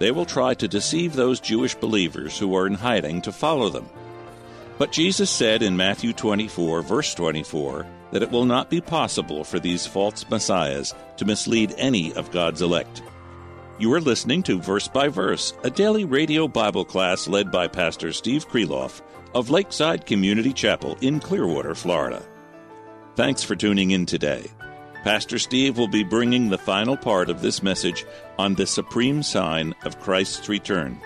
They will try to deceive those Jewish believers who are in hiding to follow them. But Jesus said in Matthew 24, verse 24, that it will not be possible for these false messiahs to mislead any of God's elect. You are listening to Verse by Verse, a daily radio Bible class led by Pastor Steve Kreloff of Lakeside Community Chapel in Clearwater, Florida. Thanks for tuning in today. Pastor Steve will be bringing the final part of this message on the supreme sign of Christ's return,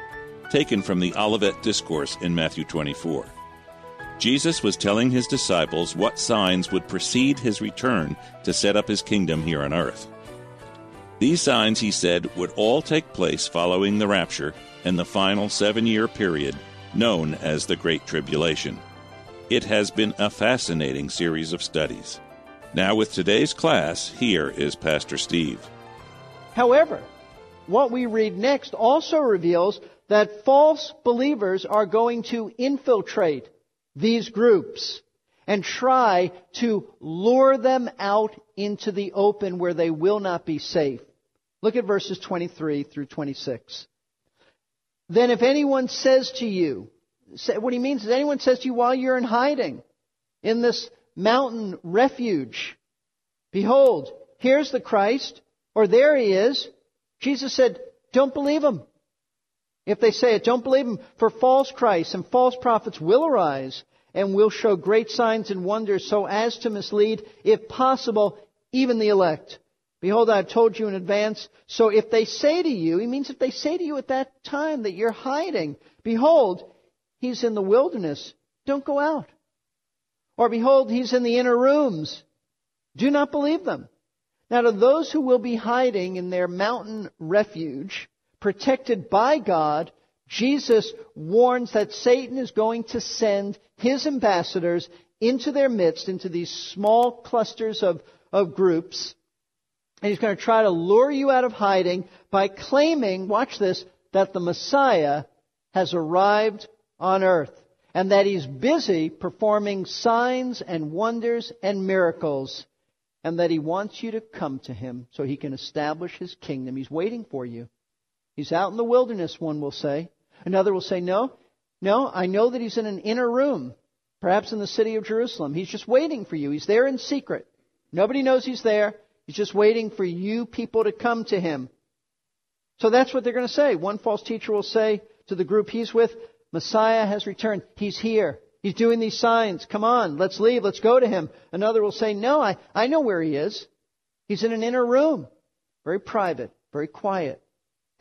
taken from the Olivet Discourse in Matthew 24. Jesus was telling his disciples what signs would precede his return to set up his kingdom here on earth. These signs, he said, would all take place following the rapture and the final seven year period known as the Great Tribulation. It has been a fascinating series of studies. Now, with today's class, here is Pastor Steve. However, what we read next also reveals that false believers are going to infiltrate these groups and try to lure them out into the open where they will not be safe. Look at verses 23 through 26. Then if anyone says to you, what he means is anyone says to you while you're in hiding in this mountain refuge, behold, here's the Christ, or there he is. Jesus said, don't believe him. If they say it, don't believe him, for false Christs and false prophets will arise and will show great signs and wonders so as to mislead, if possible, even the elect. Behold, I have told you in advance. So if they say to you, he means if they say to you at that time that you're hiding, behold, he's in the wilderness, don't go out. Or behold, he's in the inner rooms. Do not believe them. Now to those who will be hiding in their mountain refuge, protected by God, Jesus warns that Satan is going to send his ambassadors into their midst, into these small clusters of, of groups, and he's going to try to lure you out of hiding by claiming, watch this, that the Messiah has arrived on earth and that he's busy performing signs and wonders and miracles and that he wants you to come to him so he can establish his kingdom. He's waiting for you. He's out in the wilderness, one will say. Another will say, no, no, I know that he's in an inner room, perhaps in the city of Jerusalem. He's just waiting for you. He's there in secret. Nobody knows he's there. He's just waiting for you people to come to him. So that's what they're going to say. One false teacher will say to the group he's with, Messiah has returned. He's here. He's doing these signs. Come on, let's leave. Let's go to him. Another will say, No, I, I know where he is. He's in an inner room. Very private, very quiet.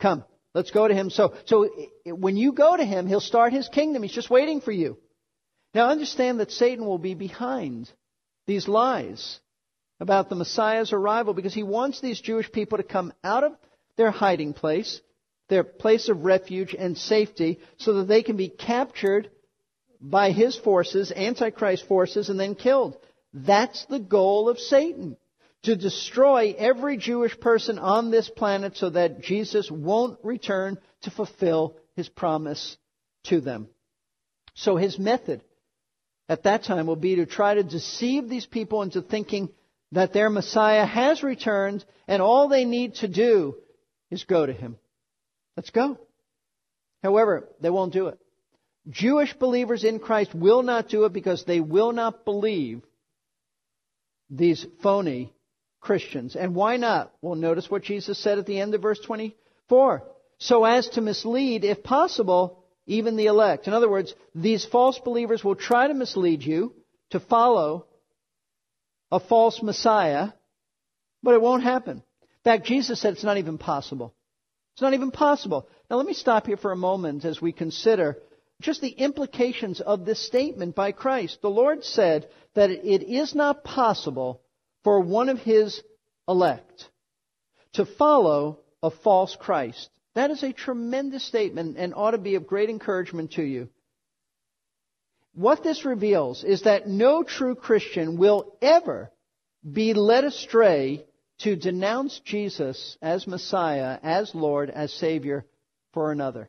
Come, let's go to him. So, so when you go to him, he'll start his kingdom. He's just waiting for you. Now understand that Satan will be behind these lies about the Messiah's arrival because he wants these Jewish people to come out of their hiding place, their place of refuge and safety, so that they can be captured by his forces, Antichrist forces, and then killed. That's the goal of Satan. To destroy every Jewish person on this planet so that Jesus won't return to fulfill his promise to them. So his method at that time will be to try to deceive these people into thinking that their Messiah has returned and all they need to do is go to him. Let's go. However, they won't do it. Jewish believers in Christ will not do it because they will not believe these phony Christians. And why not? Well, notice what Jesus said at the end of verse 24. So as to mislead, if possible, even the elect. In other words, these false believers will try to mislead you to follow a false Messiah, but it won't happen. In fact, Jesus said it's not even possible. It's not even possible. Now let me stop here for a moment as we consider just the implications of this statement by Christ. The Lord said that it is not possible for one of His elect to follow a false Christ. That is a tremendous statement and ought to be of great encouragement to you. What this reveals is that no true Christian will ever be led astray to denounce Jesus as Messiah, as Lord, as Savior for another.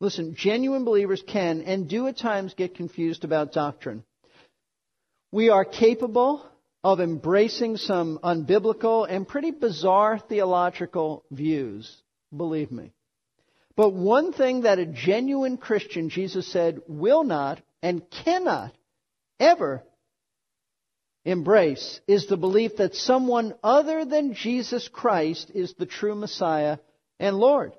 Listen, genuine believers can and do at times get confused about doctrine. We are capable of embracing some unbiblical and pretty bizarre theological views, believe me. But one thing that a genuine Christian, Jesus said, will not and cannot ever embrace is the belief that someone other than Jesus Christ is the true Messiah and Lord.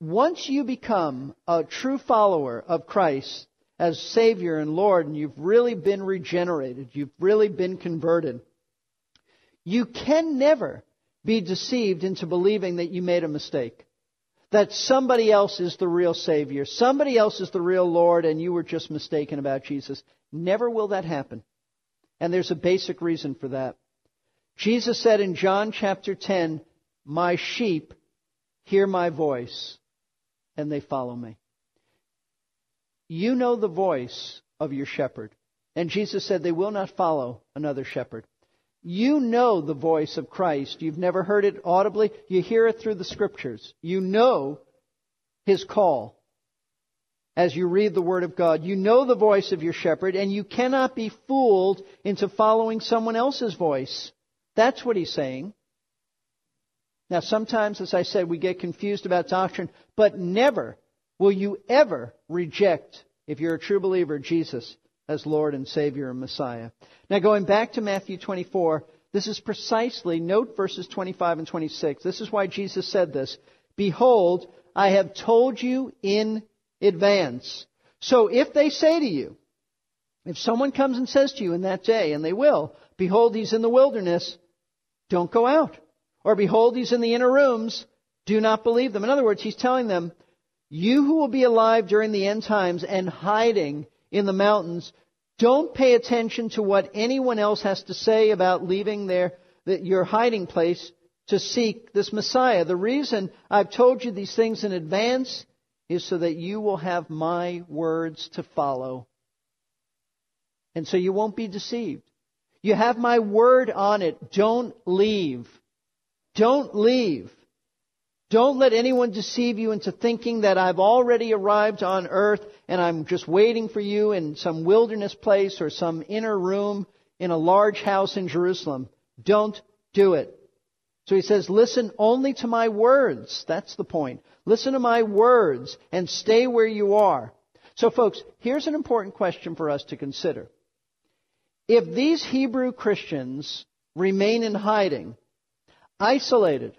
Once you become a true follower of Christ, as Savior and Lord and you've really been regenerated, you've really been converted, you can never be deceived into believing that you made a mistake. That somebody else is the real Savior, somebody else is the real Lord, and you were just mistaken about Jesus. Never will that happen. And there's a basic reason for that. Jesus said in John chapter 10, My sheep hear my voice, and they follow me. You know the voice of your shepherd. And Jesus said they will not follow another shepherd. You know the voice of Christ. You've never heard it audibly. You hear it through the scriptures. You know his call as you read the Word of God. You know the voice of your shepherd, and you cannot be fooled into following someone else's voice. That's what he's saying. Now, sometimes, as I said, we get confused about doctrine, but never will you ever reject, if you're a true believer, Jesus as Lord and Savior and Messiah. Now, going back to Matthew 24, this is precisely, note verses 25 and 26. This is why Jesus said this. Behold, I have told you in advance. So if they say to you, if someone comes and says to you in that day, and they will, behold, he's in the wilderness, don't go out. Or behold, he's in the inner rooms, do not believe them. In other words, he's telling them, you who will be alive during the end times and hiding in the mountains, don't pay attention to what anyone else has to say about leaving their, your hiding place to seek this Messiah. The reason I've told you these things in advance is so that you will have my words to follow. And so you won't be deceived. You have my word on it. Don't leave. Don't leave. Don't let anyone deceive you into thinking that I've already arrived on earth and I'm just waiting for you in some wilderness place or some inner room in a large house in Jerusalem. Don't do it. So he says, listen only to my words. That's the point. Listen to my words and stay where you are. So folks, here's an important question for us to consider. If these Hebrew Christians remain in hiding, isolated,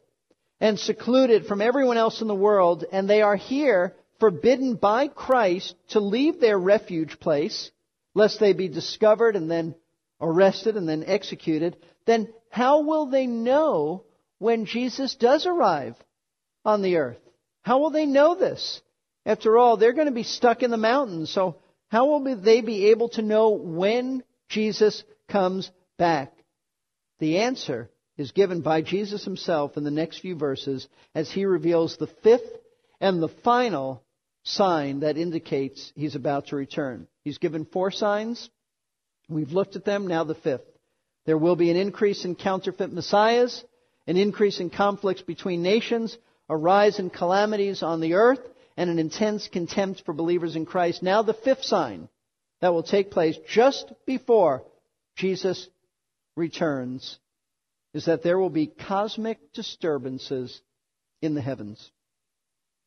and secluded from everyone else in the world, and they are here forbidden by Christ to leave their refuge place, lest they be discovered and then arrested and then executed, then how will they know when Jesus does arrive on the earth? How will they know this? After all, they're going to be stuck in the mountains, so how will they be able to know when Jesus comes back? The answer is given by Jesus himself in the next few verses as he reveals the fifth and the final sign that indicates he's about to return. He's given four signs. We've looked at them, now the fifth. There will be an increase in counterfeit messiahs, an increase in conflicts between nations, a rise in calamities on the earth, and an intense contempt for believers in Christ. Now the fifth sign that will take place just before Jesus returns is that there will be cosmic disturbances in the heavens.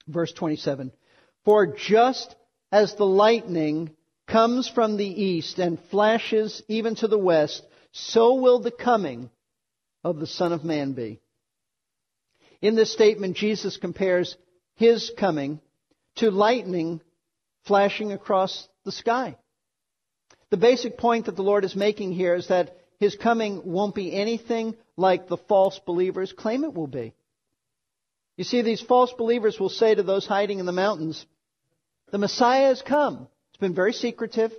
Verse 27. For just as the lightning comes from the east and flashes even to the west, so will the coming of the Son of Man be. In this statement, Jesus compares his coming to lightning flashing across the sky. The basic point that the Lord is making here is that his coming won't be anything like the false believers claim it will be. You see, these false believers will say to those hiding in the mountains, the Messiah has come. It's been very secretive.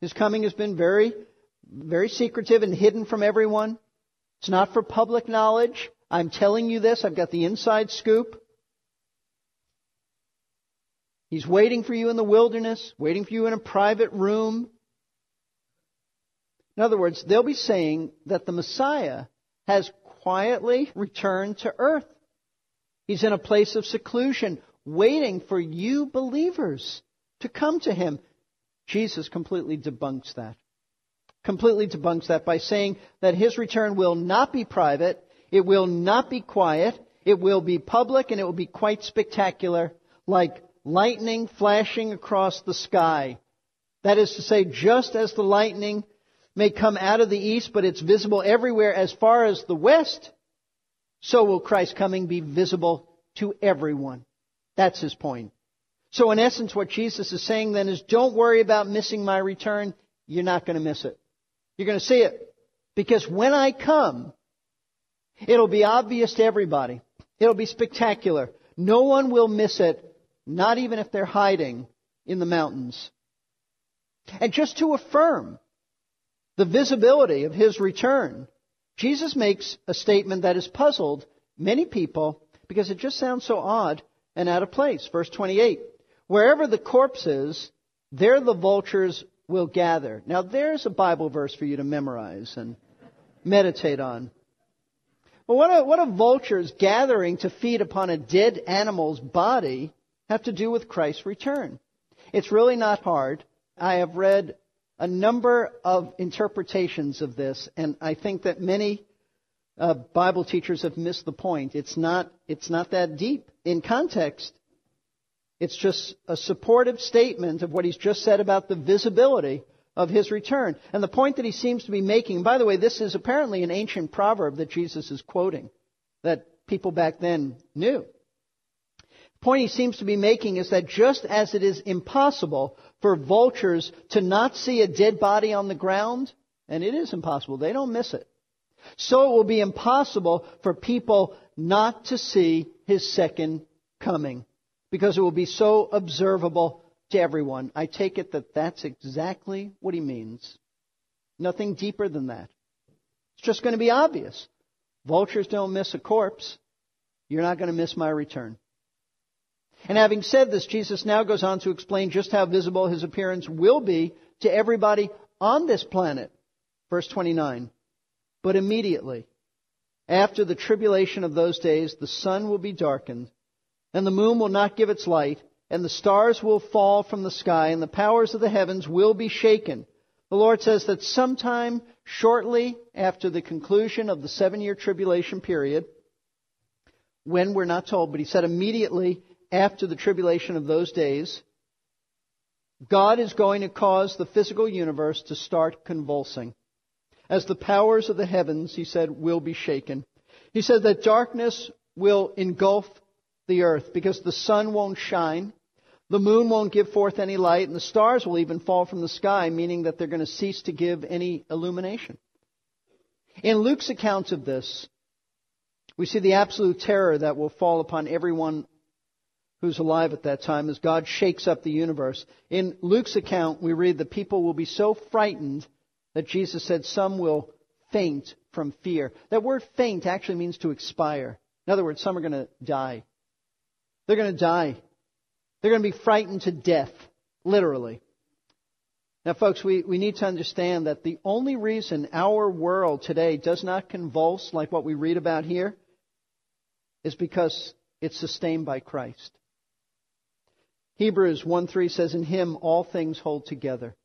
His coming has been very, very secretive and hidden from everyone. It's not for public knowledge. I'm telling you this. I've got the inside scoop. He's waiting for you in the wilderness, waiting for you in a private room. In other words, they'll be saying that the Messiah has quietly returned to earth. He's in a place of seclusion, waiting for you believers to come to him. Jesus completely debunks that. Completely debunks that by saying that his return will not be private, it will not be quiet, it will be public, and it will be quite spectacular, like lightning flashing across the sky. That is to say, just as the lightning may come out of the east, but it's visible everywhere as far as the west, so will Christ's coming be visible to everyone. That's his point. So in essence, what Jesus is saying then is don't worry about missing my return. You're not going to miss it. You're going to see it. Because when I come, it'll be obvious to everybody. It'll be spectacular. No one will miss it not even if they're hiding in the mountains. And just to affirm the visibility of his return, Jesus makes a statement that has puzzled many people because it just sounds so odd and out of place. Verse 28 Wherever the corpse is, there the vultures will gather. Now, there's a Bible verse for you to memorize and meditate on. Well, what a, what vultures gathering to feed upon a dead animal's body have to do with Christ's return. It's really not hard. I have read a number of interpretations of this, and I think that many uh, Bible teachers have missed the point. It's not, it's not that deep. In context, it's just a supportive statement of what he's just said about the visibility of his return. And the point that he seems to be making, by the way, this is apparently an ancient proverb that Jesus is quoting, that people back then knew The point he seems to be making is that just as it is impossible for vultures to not see a dead body on the ground, and it is impossible, they don't miss it, so it will be impossible for people not to see his second coming because it will be so observable to everyone. I take it that that's exactly what he means. Nothing deeper than that. It's just going to be obvious. Vultures don't miss a corpse. You're not going to miss my return. And having said this, Jesus now goes on to explain just how visible his appearance will be to everybody on this planet. Verse 29. But immediately, after the tribulation of those days, the sun will be darkened, and the moon will not give its light, and the stars will fall from the sky, and the powers of the heavens will be shaken. The Lord says that sometime shortly after the conclusion of the seven year tribulation period, when we're not told, but he said immediately after the tribulation of those days, God is going to cause the physical universe to start convulsing. As the powers of the heavens, he said, will be shaken. He said that darkness will engulf the earth because the sun won't shine, the moon won't give forth any light, and the stars will even fall from the sky, meaning that they're going to cease to give any illumination. In Luke's account of this, we see the absolute terror that will fall upon everyone who's alive at that time as God shakes up the universe. In Luke's account, we read that people will be so frightened that Jesus said some will faint from fear. That word faint actually means to expire. In other words, some are going to die. They're going to die. They're going to be frightened to death, literally. Now, folks, we, we need to understand that the only reason our world today does not convulse like what we read about here is because it's sustained by Christ. Hebrews 1 3 says, In him all things hold together.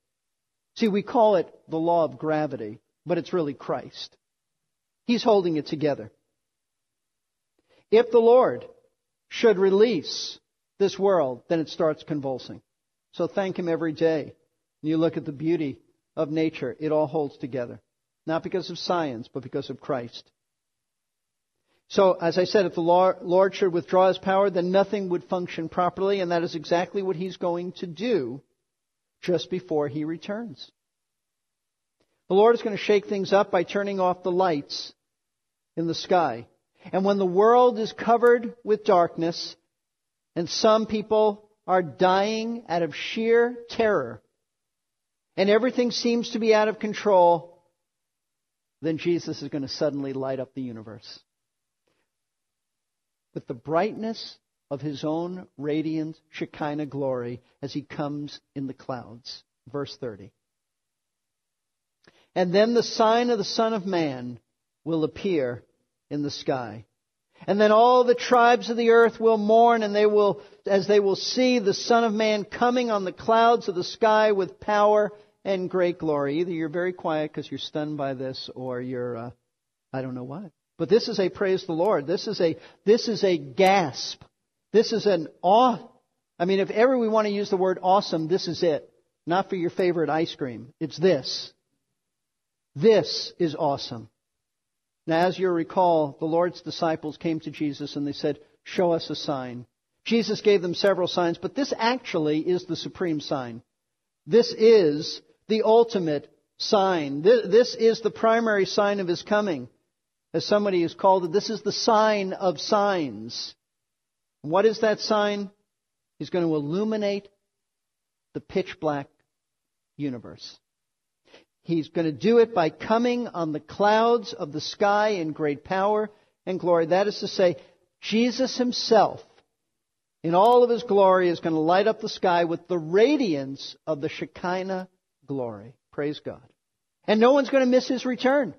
See, we call it the law of gravity, but it's really Christ. He's holding it together. If the Lord should release this world, then it starts convulsing. So thank Him every day. And you look at the beauty of nature, it all holds together. Not because of science, but because of Christ. So, as I said, if the Lord should withdraw his power, then nothing would function properly, and that is exactly what he's going to do just before he returns. The Lord is going to shake things up by turning off the lights in the sky. And when the world is covered with darkness, and some people are dying out of sheer terror, and everything seems to be out of control, then Jesus is going to suddenly light up the universe with the brightness of his own radiant Shekinah glory as he comes in the clouds. Verse 30. And then the sign of the Son of Man will appear in the sky. And then all the tribes of the earth will mourn and they will, as they will see the Son of Man coming on the clouds of the sky with power and great glory. Either you're very quiet because you're stunned by this or you're, uh, I don't know what. But this is a praise the Lord. This is a, this is a gasp. This is an awe. I mean, if ever we want to use the word awesome, this is it. Not for your favorite ice cream. It's this. This is awesome. Now, as you recall, the Lord's disciples came to Jesus and they said, Show us a sign. Jesus gave them several signs, but this actually is the supreme sign. This is the ultimate sign. This is the primary sign of his coming. As somebody has called it, this is the sign of signs. What is that sign? He's going to illuminate the pitch black universe. He's going to do it by coming on the clouds of the sky in great power and glory. That is to say, Jesus himself, in all of his glory, is going to light up the sky with the radiance of the Shekinah glory. Praise God. And no one's going to miss his return.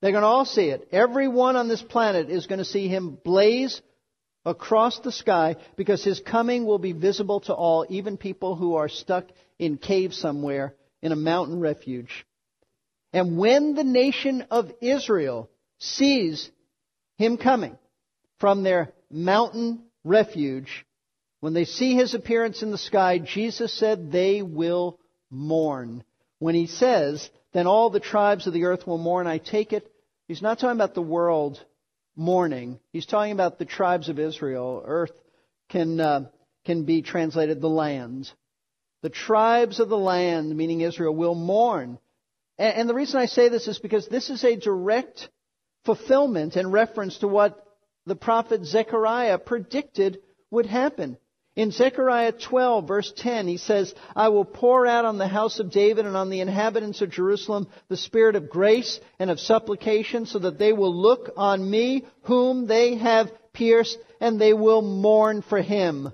They're going to all see it. Everyone on this planet is going to see him blaze across the sky because his coming will be visible to all, even people who are stuck in caves somewhere in a mountain refuge. And when the nation of Israel sees him coming from their mountain refuge, when they see his appearance in the sky, Jesus said they will mourn. When he says, then all the tribes of the earth will mourn, I take it, he's not talking about the world mourning. He's talking about the tribes of Israel. Earth can, uh, can be translated the land. The tribes of the land, meaning Israel, will mourn. And, and the reason I say this is because this is a direct fulfillment and reference to what the prophet Zechariah predicted would happen. In Zechariah 12, verse 10, he says, I will pour out on the house of David and on the inhabitants of Jerusalem the spirit of grace and of supplication, so that they will look on me, whom they have pierced, and they will mourn for him.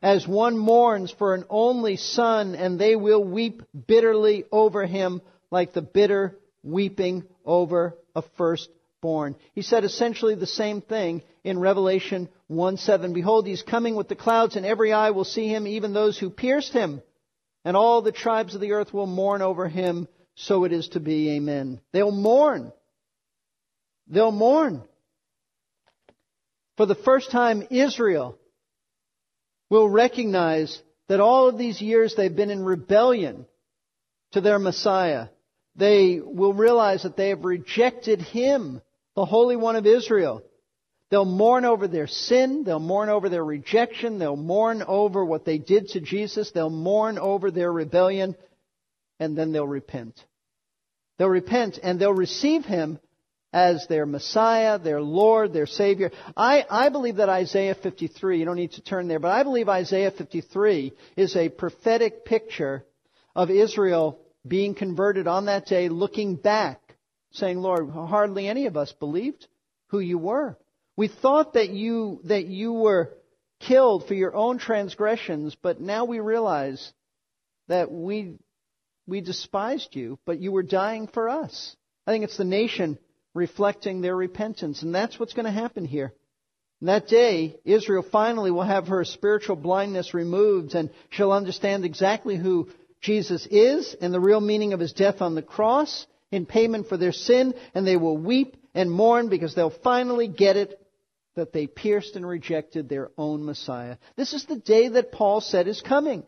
As one mourns for an only son, and they will weep bitterly over him, like the bitter weeping over a firstborn. He said essentially the same thing in Revelation 1 7. Behold, he's coming with the clouds, and every eye will see him, even those who pierced him. And all the tribes of the earth will mourn over him. So it is to be. Amen. They'll mourn. They'll mourn. For the first time, Israel will recognize that all of these years they've been in rebellion to their Messiah. They will realize that they have rejected Him, the Holy One of Israel. They'll mourn over their sin. They'll mourn over their rejection. They'll mourn over what they did to Jesus. They'll mourn over their rebellion. And then they'll repent. They'll repent and they'll receive Him as their Messiah, their Lord, their Savior. I, I believe that Isaiah 53, you don't need to turn there, but I believe Isaiah 53 is a prophetic picture of Israel being converted on that day, looking back, saying, Lord, hardly any of us believed who you were. We thought that you, that you were killed for your own transgressions, but now we realize that we, we despised you, but you were dying for us. I think it's the nation reflecting their repentance, and that's what's going to happen here. In that day, Israel finally will have her spiritual blindness removed, and she'll understand exactly who Jesus is and the real meaning of his death on the cross in payment for their sin, and they will weep and mourn because they'll finally get it that they pierced and rejected their own Messiah. This is the day that Paul said is coming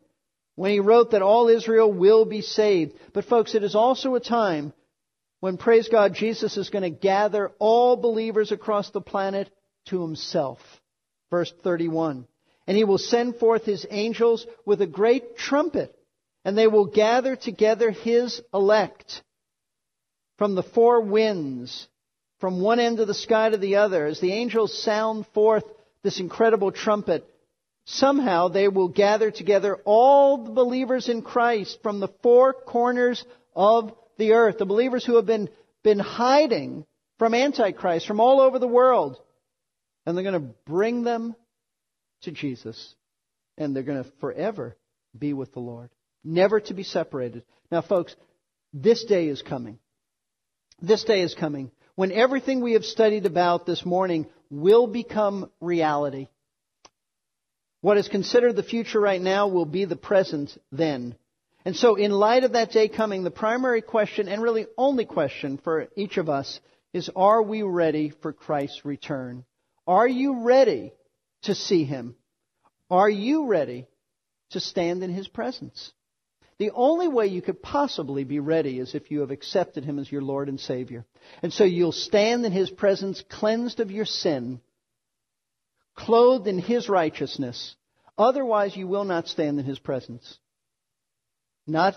when he wrote that all Israel will be saved. But folks, it is also a time when, praise God, Jesus is going to gather all believers across the planet to himself. Verse 31. And he will send forth his angels with a great trumpet, and they will gather together his elect from the four winds from one end of the sky to the other, as the angels sound forth this incredible trumpet, somehow they will gather together all the believers in Christ from the four corners of the earth, the believers who have been, been hiding from Antichrist from all over the world. And they're going to bring them to Jesus, and they're going to forever be with the Lord, never to be separated. Now, folks, this day is coming. This day is coming when everything we have studied about this morning will become reality. What is considered the future right now will be the present then. And so, in light of that day coming, the primary question, and really only question for each of us, is Are we ready for Christ's return? Are you ready to see Him? Are you ready to stand in His presence? The only way you could possibly be ready is if you have accepted Him as your Lord and Savior. And so you'll stand in His presence cleansed of your sin, clothed in His righteousness. Otherwise, you will not stand in His presence. Not,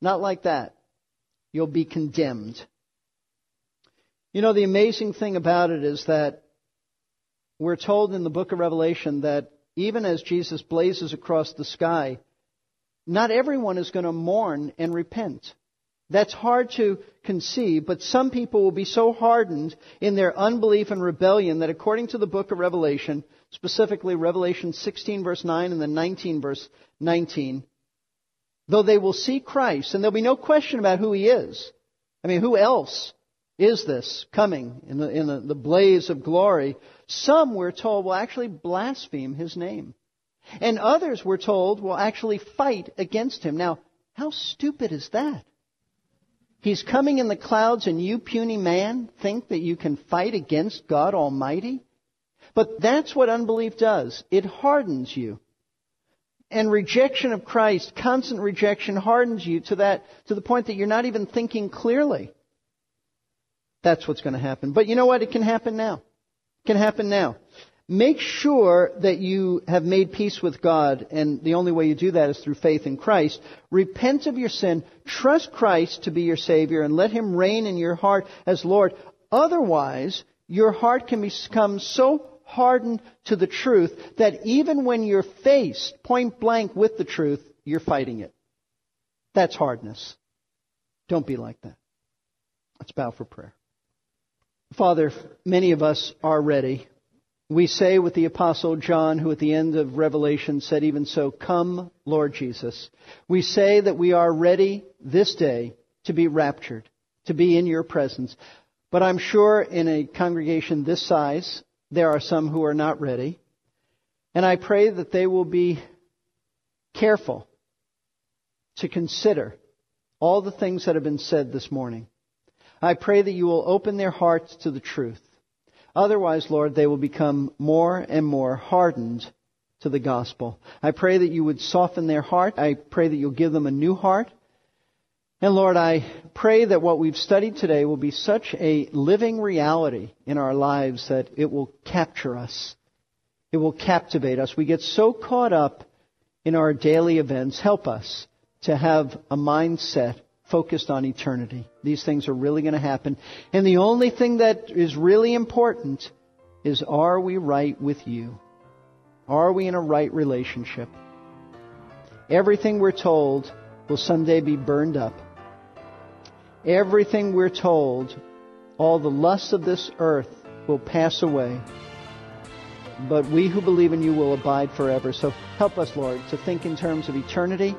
not like that. You'll be condemned. You know, the amazing thing about it is that we're told in the book of Revelation that even as Jesus blazes across the sky, not everyone is going to mourn and repent. That's hard to conceive, but some people will be so hardened in their unbelief and rebellion that according to the book of Revelation, specifically Revelation 16 verse 9 and then 19 verse 19, though they will see Christ, and there'll be no question about who he is. I mean, who else is this coming in the, in the, the blaze of glory? Some, we're told, will actually blaspheme his name. And others, we're told, will actually fight against him. Now, how stupid is that? He's coming in the clouds, and you, puny man, think that you can fight against God Almighty? But that's what unbelief does. It hardens you. And rejection of Christ, constant rejection, hardens you to that, to the point that you're not even thinking clearly. That's what's going to happen. But you know what? It can happen now. It can happen now. Make sure that you have made peace with God, and the only way you do that is through faith in Christ. Repent of your sin, trust Christ to be your Savior, and let Him reign in your heart as Lord. Otherwise, your heart can become so hardened to the truth that even when you're faced point blank with the truth, you're fighting it. That's hardness. Don't be like that. Let's bow for prayer. Father, many of us are ready we say with the Apostle John, who at the end of Revelation said, Even so, come, Lord Jesus. We say that we are ready this day to be raptured, to be in your presence. But I'm sure in a congregation this size, there are some who are not ready. And I pray that they will be careful to consider all the things that have been said this morning. I pray that you will open their hearts to the truth. Otherwise, Lord, they will become more and more hardened to the gospel. I pray that you would soften their heart. I pray that you'll give them a new heart. And Lord, I pray that what we've studied today will be such a living reality in our lives that it will capture us. It will captivate us. We get so caught up in our daily events. Help us to have a mindset focused on eternity. These things are really going to happen. And the only thing that is really important is are we right with you? Are we in a right relationship? Everything we're told will someday be burned up. Everything we're told, all the lusts of this earth will pass away. But we who believe in you will abide forever. So help us, Lord, to think in terms of eternity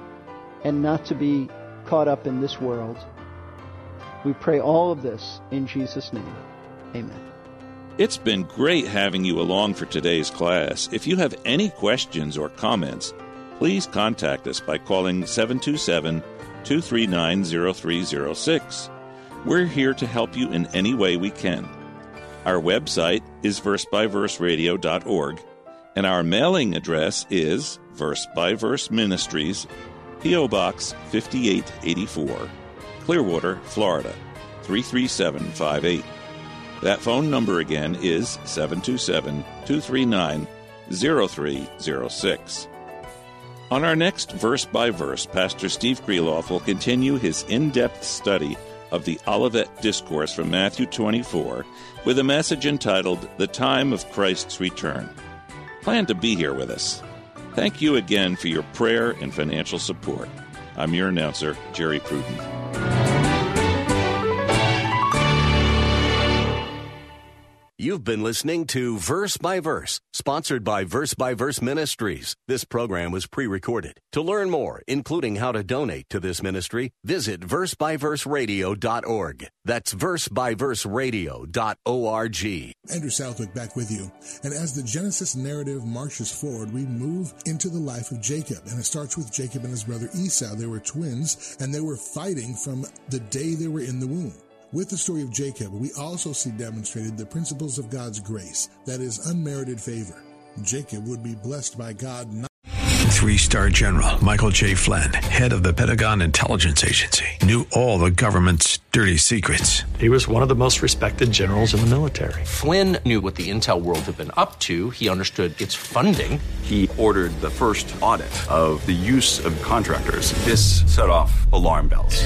and not to be caught up in this world. We pray all of this in Jesus' name. Amen. It's been great having you along for today's class. If you have any questions or comments, please contact us by calling 727 239 0306. We're here to help you in any way we can. Our website is versebyverseradio.org, and our mailing address is Verse by Verse Ministries, P.O. Box 5884, Clearwater, Florida 33758. That phone number again is 727 239 0306. On our next verse by verse, Pastor Steve Kreloff will continue his in depth study of the Olivet Discourse from Matthew 24 with a message entitled The Time of Christ's Return. Plan to be here with us. Thank you again for your prayer and financial support. I'm your announcer, Jerry Pruden. You've been listening to Verse by Verse, sponsored by Verse by Verse Ministries. This program was pre recorded. To learn more, including how to donate to this ministry, visit versebyverseradio.org. That's versebyverseradio.org. Andrew Southwick back with you. And as the Genesis narrative marches forward, we move into the life of Jacob. And it starts with Jacob and his brother Esau. They were twins, and they were fighting from the day they were in the womb. With the story of Jacob, we also see demonstrated the principles of God's grace, that is, unmerited favor. Jacob would be blessed by God not Three star general Michael J. Flynn, head of the Pentagon Intelligence Agency, knew all the government's dirty secrets. He was one of the most respected generals in the military. Flynn knew what the intel world had been up to. He understood its funding. He ordered the first audit of the use of contractors. This set off alarm bells.